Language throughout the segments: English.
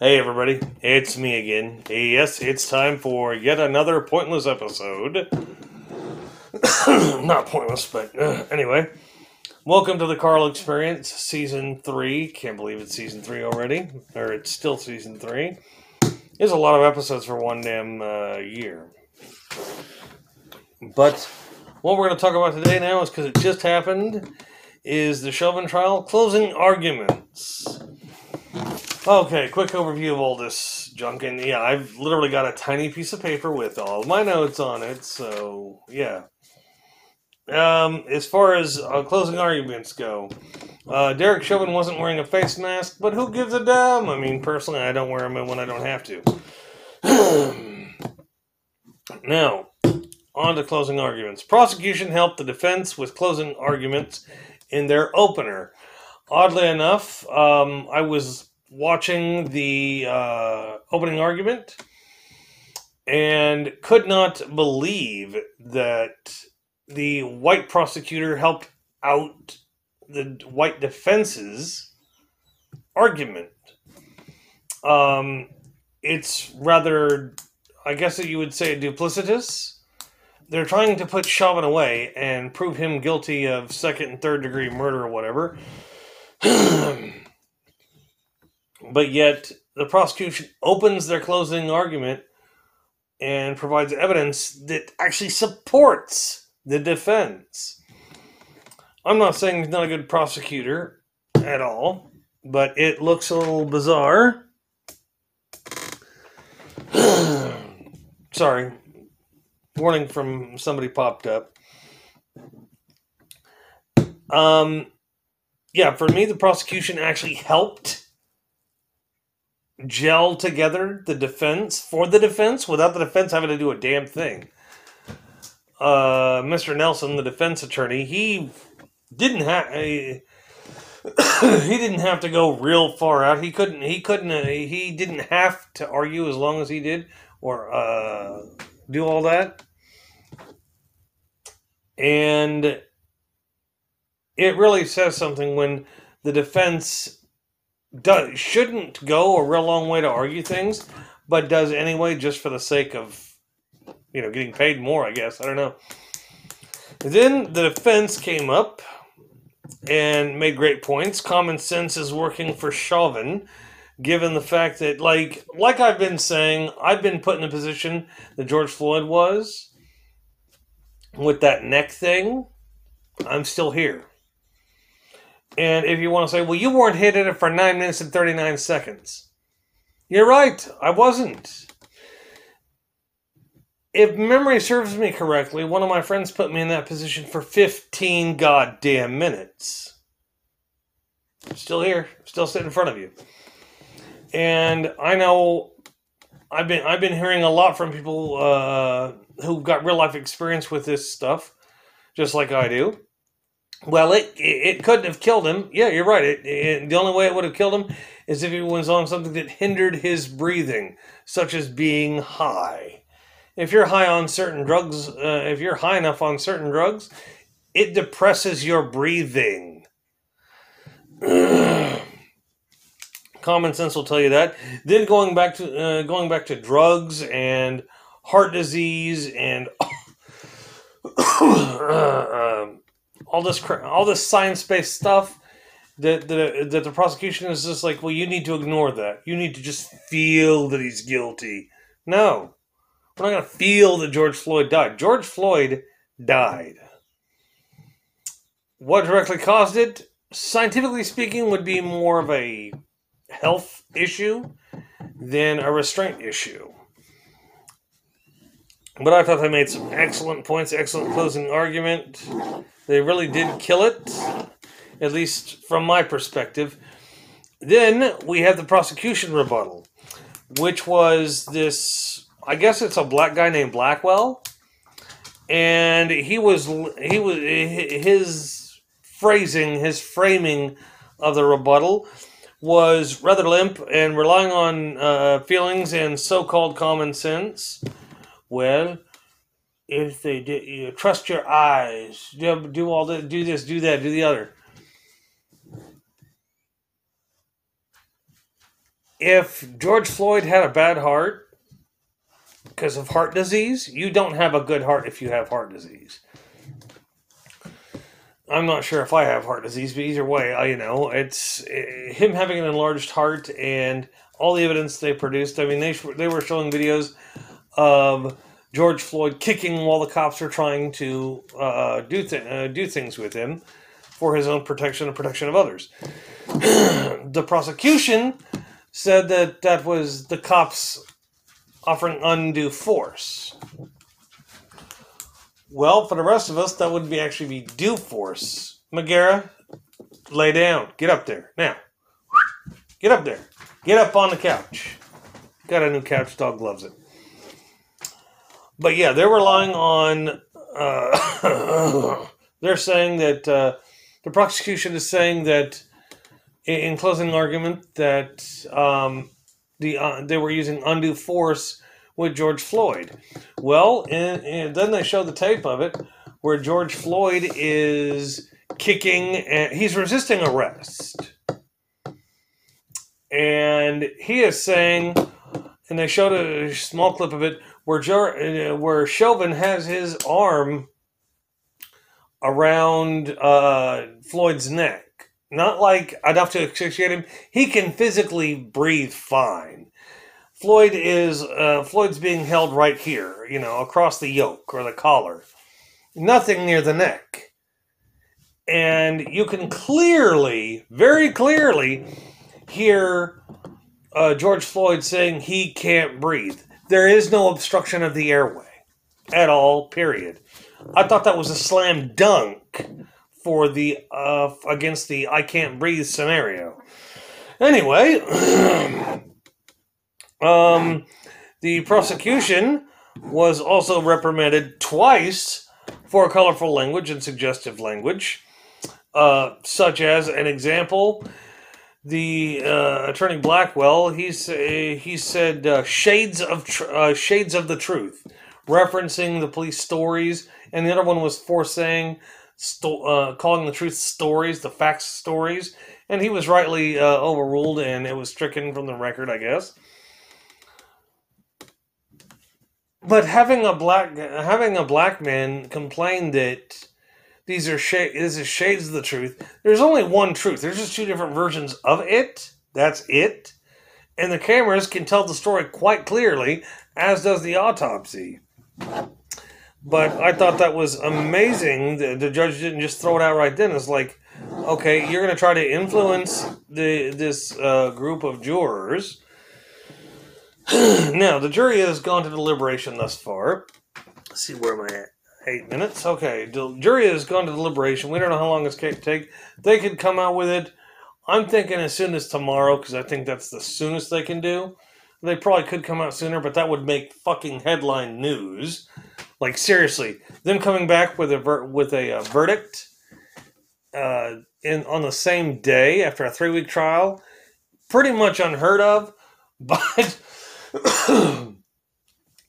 Hey everybody, it's me again. Yes, it's time for yet another pointless episode. Not pointless, but uh, anyway. Welcome to the Carl Experience, Season 3. Can't believe it's Season 3 already, or it's still Season 3. There's a lot of episodes for one damn uh, year. But what we're going to talk about today now is because it just happened, is the Chauvin trial closing arguments. Okay, quick overview of all this junk. And yeah, I've literally got a tiny piece of paper with all my notes on it. So, yeah. Um, as far as uh, closing arguments go, uh, Derek Chauvin wasn't wearing a face mask, but who gives a damn? I mean, personally, I don't wear them when I don't have to. now, on to closing arguments. Prosecution helped the defense with closing arguments in their opener. Oddly enough, um, I was watching the uh, opening argument and could not believe that the white prosecutor helped out the white defense's argument. Um, it's rather, I guess that you would say, duplicitous. They're trying to put Chauvin away and prove him guilty of second and third degree murder or whatever. but yet the prosecution opens their closing argument and provides evidence that actually supports the defense. I'm not saying he's not a good prosecutor at all, but it looks a little bizarre. Sorry. Warning from somebody popped up. Um yeah, for me the prosecution actually helped gel together the defense for the defense without the defense having to do a damn thing. Uh, Mr. Nelson, the defense attorney, he didn't have he, didn't have to go real far out. He couldn't. He couldn't. He didn't have to argue as long as he did or uh, do all that. And it really says something when the defense does shouldn't go a real long way to argue things, but does anyway just for the sake of you know getting paid more. I guess I don't know. Then the defense came up and made great points. Common sense is working for Chauvin, given the fact that like like I've been saying, I've been put in the position that George Floyd was with that neck thing. I'm still here. And if you want to say, well, you weren't hitting it for 9 minutes and 39 seconds. You're right, I wasn't. If memory serves me correctly, one of my friends put me in that position for 15 goddamn minutes. Still here, still sitting in front of you. And I know I've been I've been hearing a lot from people uh, who've got real life experience with this stuff, just like I do. Well, it it couldn't have killed him. Yeah, you're right. It, it, the only way it would have killed him is if he was on something that hindered his breathing, such as being high. If you're high on certain drugs, uh, if you're high enough on certain drugs, it depresses your breathing. Common sense will tell you that. Then going back to uh, going back to drugs and heart disease and uh, all this all this science based stuff that, that that the prosecution is just like, well, you need to ignore that. You need to just feel that he's guilty. No, we're not going to feel that George Floyd died. George Floyd died. What directly caused it, scientifically speaking, would be more of a health issue than a restraint issue. But I thought they made some excellent points, excellent closing argument. They really did kill it, at least from my perspective. Then we have the prosecution rebuttal, which was this I guess it's a black guy named Blackwell. And he was he was his phrasing, his framing of the rebuttal was rather limp and relying on uh, feelings and so-called common sense. Well, if they did, you know, trust your eyes. Do, do all this, do this, do that, do the other. if George Floyd had a bad heart because of heart disease, you don't have a good heart if you have heart disease. I'm not sure if I have heart disease, but either way, I, you know, it's uh, him having an enlarged heart and all the evidence they produced. I mean, they they were showing videos of George Floyd kicking while the cops are trying to uh, do th- uh, do things with him for his own protection and protection of others. the prosecution said that that was the cops offering undue force. Well, for the rest of us, that would be actually be due force. Megara, lay down. Get up there. Now. Get up there. Get up on the couch. Got a new couch. Dog loves it. But yeah, they're relying on. Uh, they're saying that uh, the prosecution is saying that in, in closing argument that um, the uh, they were using undue force with George Floyd. Well, and, and then they show the tape of it where George Floyd is kicking and he's resisting arrest. And he is saying, and they showed a small clip of it where jo- where Chauvin has his arm around uh, Floyd's neck. Not like enough to asphyxiate him. He can physically breathe fine. Floyd is uh, Floyd's being held right here, you know, across the yoke or the collar, nothing near the neck, and you can clearly, very clearly, hear uh, George Floyd saying he can't breathe. There is no obstruction of the airway at all. Period. I thought that was a slam dunk for the uh, against the I can't breathe scenario. Anyway. Um, the prosecution was also reprimanded twice for colorful language and suggestive language, uh, such as an example. The uh, attorney Blackwell he he said uh, shades of tr- uh, shades of the truth, referencing the police stories, and the other one was for saying sto- uh, calling the truth stories, the facts stories, and he was rightly uh, overruled, and it was stricken from the record, I guess. But having a black having a black man complain that these are shades this is shades of the truth. There's only one truth. There's just two different versions of it. That's it. And the cameras can tell the story quite clearly, as does the autopsy. But I thought that was amazing. The, the judge didn't just throw it out right then. It's like, okay, you're going to try to influence the this uh, group of jurors now, the jury has gone to deliberation thus far. Let's see where am I at? Eight minutes. Okay, the jury has gone to deliberation. We don't know how long it's going to take. They could come out with it. I'm thinking as soon as tomorrow because I think that's the soonest they can do. They probably could come out sooner, but that would make fucking headline news. Like seriously, them coming back with a ver- with a, uh, verdict uh, in on the same day after a three week trial, pretty much unheard of. But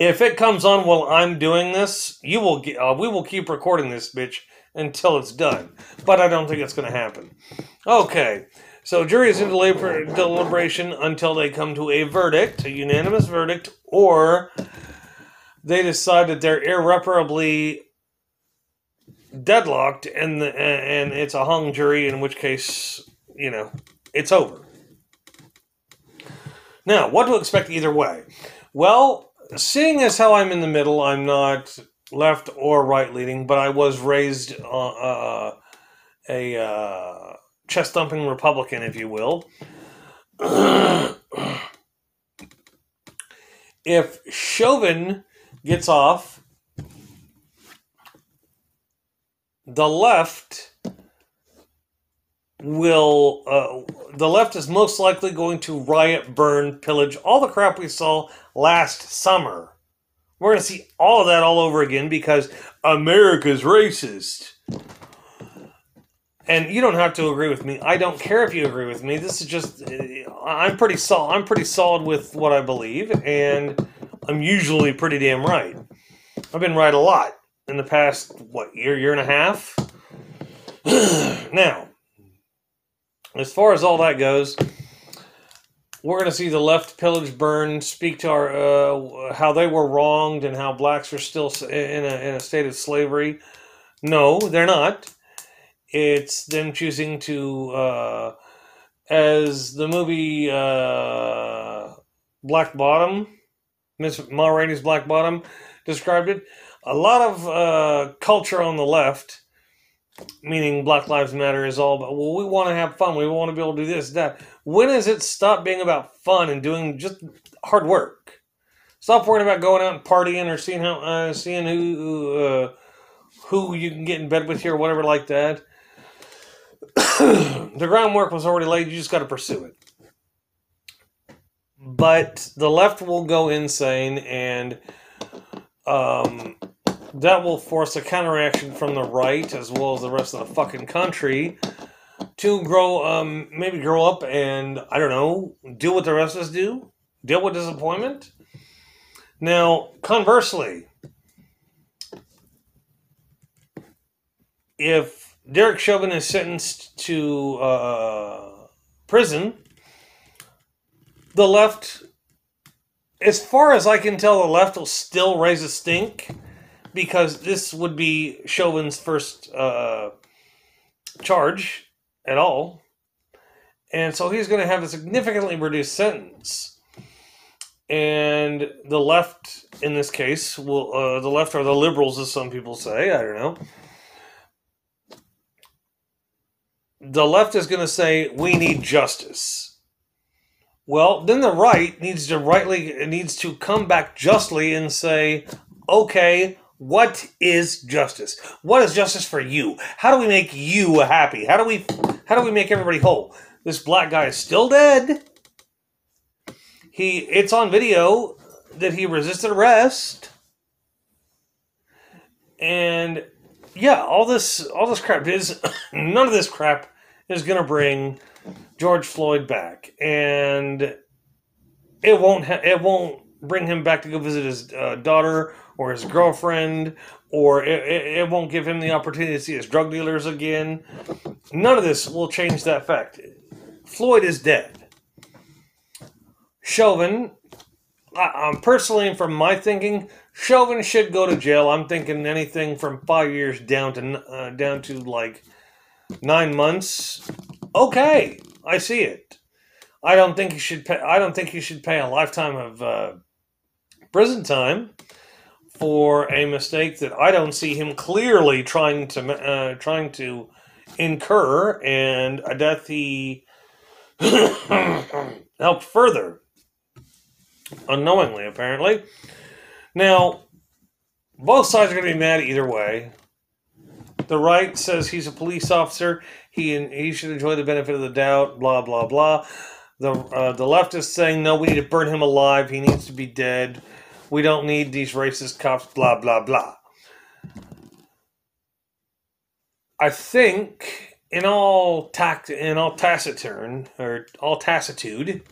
if it comes on while I'm doing this, you will get, uh, we will keep recording this bitch until it's done. But I don't think it's going to happen. Okay. So jury is in deliberation until they come to a verdict, a unanimous verdict, or they decide that they're irreparably deadlocked and the, and it's a hung jury in which case, you know, it's over. Now, what to expect either way? Well, seeing as how I'm in the middle, I'm not left or right leaning, but I was raised uh, uh, a uh, chest thumping Republican, if you will. if Chauvin gets off, the left will uh, the left is most likely going to riot, burn, pillage all the crap we saw last summer. We're going to see all of that all over again because America's racist. And you don't have to agree with me. I don't care if you agree with me. This is just I'm pretty solid. I'm pretty solid with what I believe, and I'm usually pretty damn right. I've been right a lot in the past what year, year and a half. now, as far as all that goes, we're going to see the left pillage burn, speak to our uh, how they were wronged and how blacks are still in a, in a state of slavery. No, they're not. It's them choosing to, uh, as the movie uh, Black Bottom, Miss Ma Rainey's Black Bottom described it. A lot of uh, culture on the left, meaning Black Lives Matter, is all about, well, we want to have fun. We want to be able to do this, that. When does it stop being about fun and doing just hard work? Stop worrying about going out and partying or seeing how uh, seeing who uh, who you can get in bed with here or whatever like that. the groundwork was already laid. You just got to pursue it. But the left will go insane, and um, that will force a counterreaction from the right as well as the rest of the fucking country to grow, um, maybe grow up and I don't know, do what the rest of us do, deal with disappointment. Now, conversely, if Derek Chauvin is sentenced to uh, prison, the left, as far as I can tell, the left will still raise a stink because this would be Chauvin's first uh, charge at all. And so he's going to have a significantly reduced sentence. And the left, in this case, will uh, the left or the liberals, as some people say, I don't know. The left is going to say we need justice. Well, then the right needs to rightly needs to come back justly and say, okay, what is justice? What is justice for you? How do we make you happy? How do we how do we make everybody whole? This black guy is still dead. He it's on video that he resisted arrest. And yeah, all this all this crap is none of this crap is going to bring George Floyd back and it won't ha- it won't bring him back to go visit his uh, daughter or his girlfriend, or it, it, it, won't give him the opportunity to see his drug dealers again. None of this will change that fact. Floyd is dead. Chauvin, I, am personally, from my thinking, Chauvin should go to jail. I'm thinking anything from five years down to uh, down to like nine months. Okay, I see it. I don't think he should pay. I don't think he should pay a lifetime of uh, prison time for a mistake that I don't see him clearly trying to uh, trying to incur, and a death he helped further unknowingly, apparently. Now, both sides are going to be mad either way. The right says he's a police officer. He he should enjoy the benefit of the doubt. Blah blah blah. The uh, the left is saying no. We need to burn him alive. He needs to be dead. We don't need these racist cops, blah, blah, blah. I think in all tact in all taciturn or all tacitude,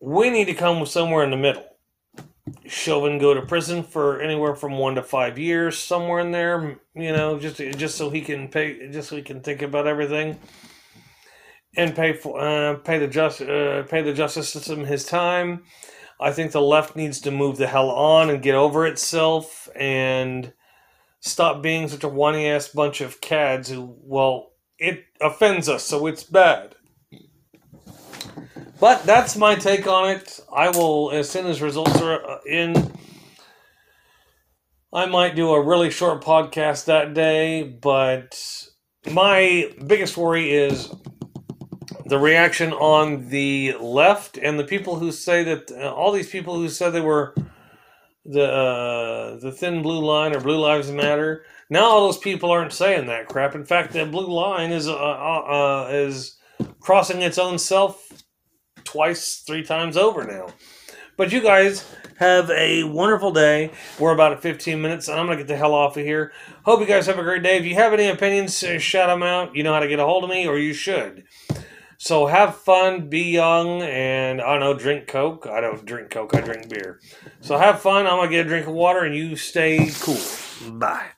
we need to come somewhere in the middle. Chauvin go to prison for anywhere from one to five years, somewhere in there. You know, just just so he can pay, just so he can think about everything and pay for uh, pay the just uh, pay the justice system his time. I think the left needs to move the hell on and get over itself and stop being such a whiny ass bunch of cads who well it offends us so it's bad. But that's my take on it. I will as soon as results are uh, in. I might do a really short podcast that day, but my biggest worry is the reaction on the left and the people who say that uh, all these people who said they were the uh, the thin blue line or blue lives matter now all those people aren't saying that crap in fact the blue line is uh, uh, uh, is crossing its own self twice three times over now but you guys have a wonderful day. We're about at 15 minutes, and I'm going to get the hell off of here. Hope you guys have a great day. If you have any opinions, uh, shout them out. You know how to get a hold of me, or you should. So have fun, be young, and I don't know, drink Coke. I don't drink Coke, I drink beer. So have fun. I'm going to get a drink of water, and you stay cool. Bye.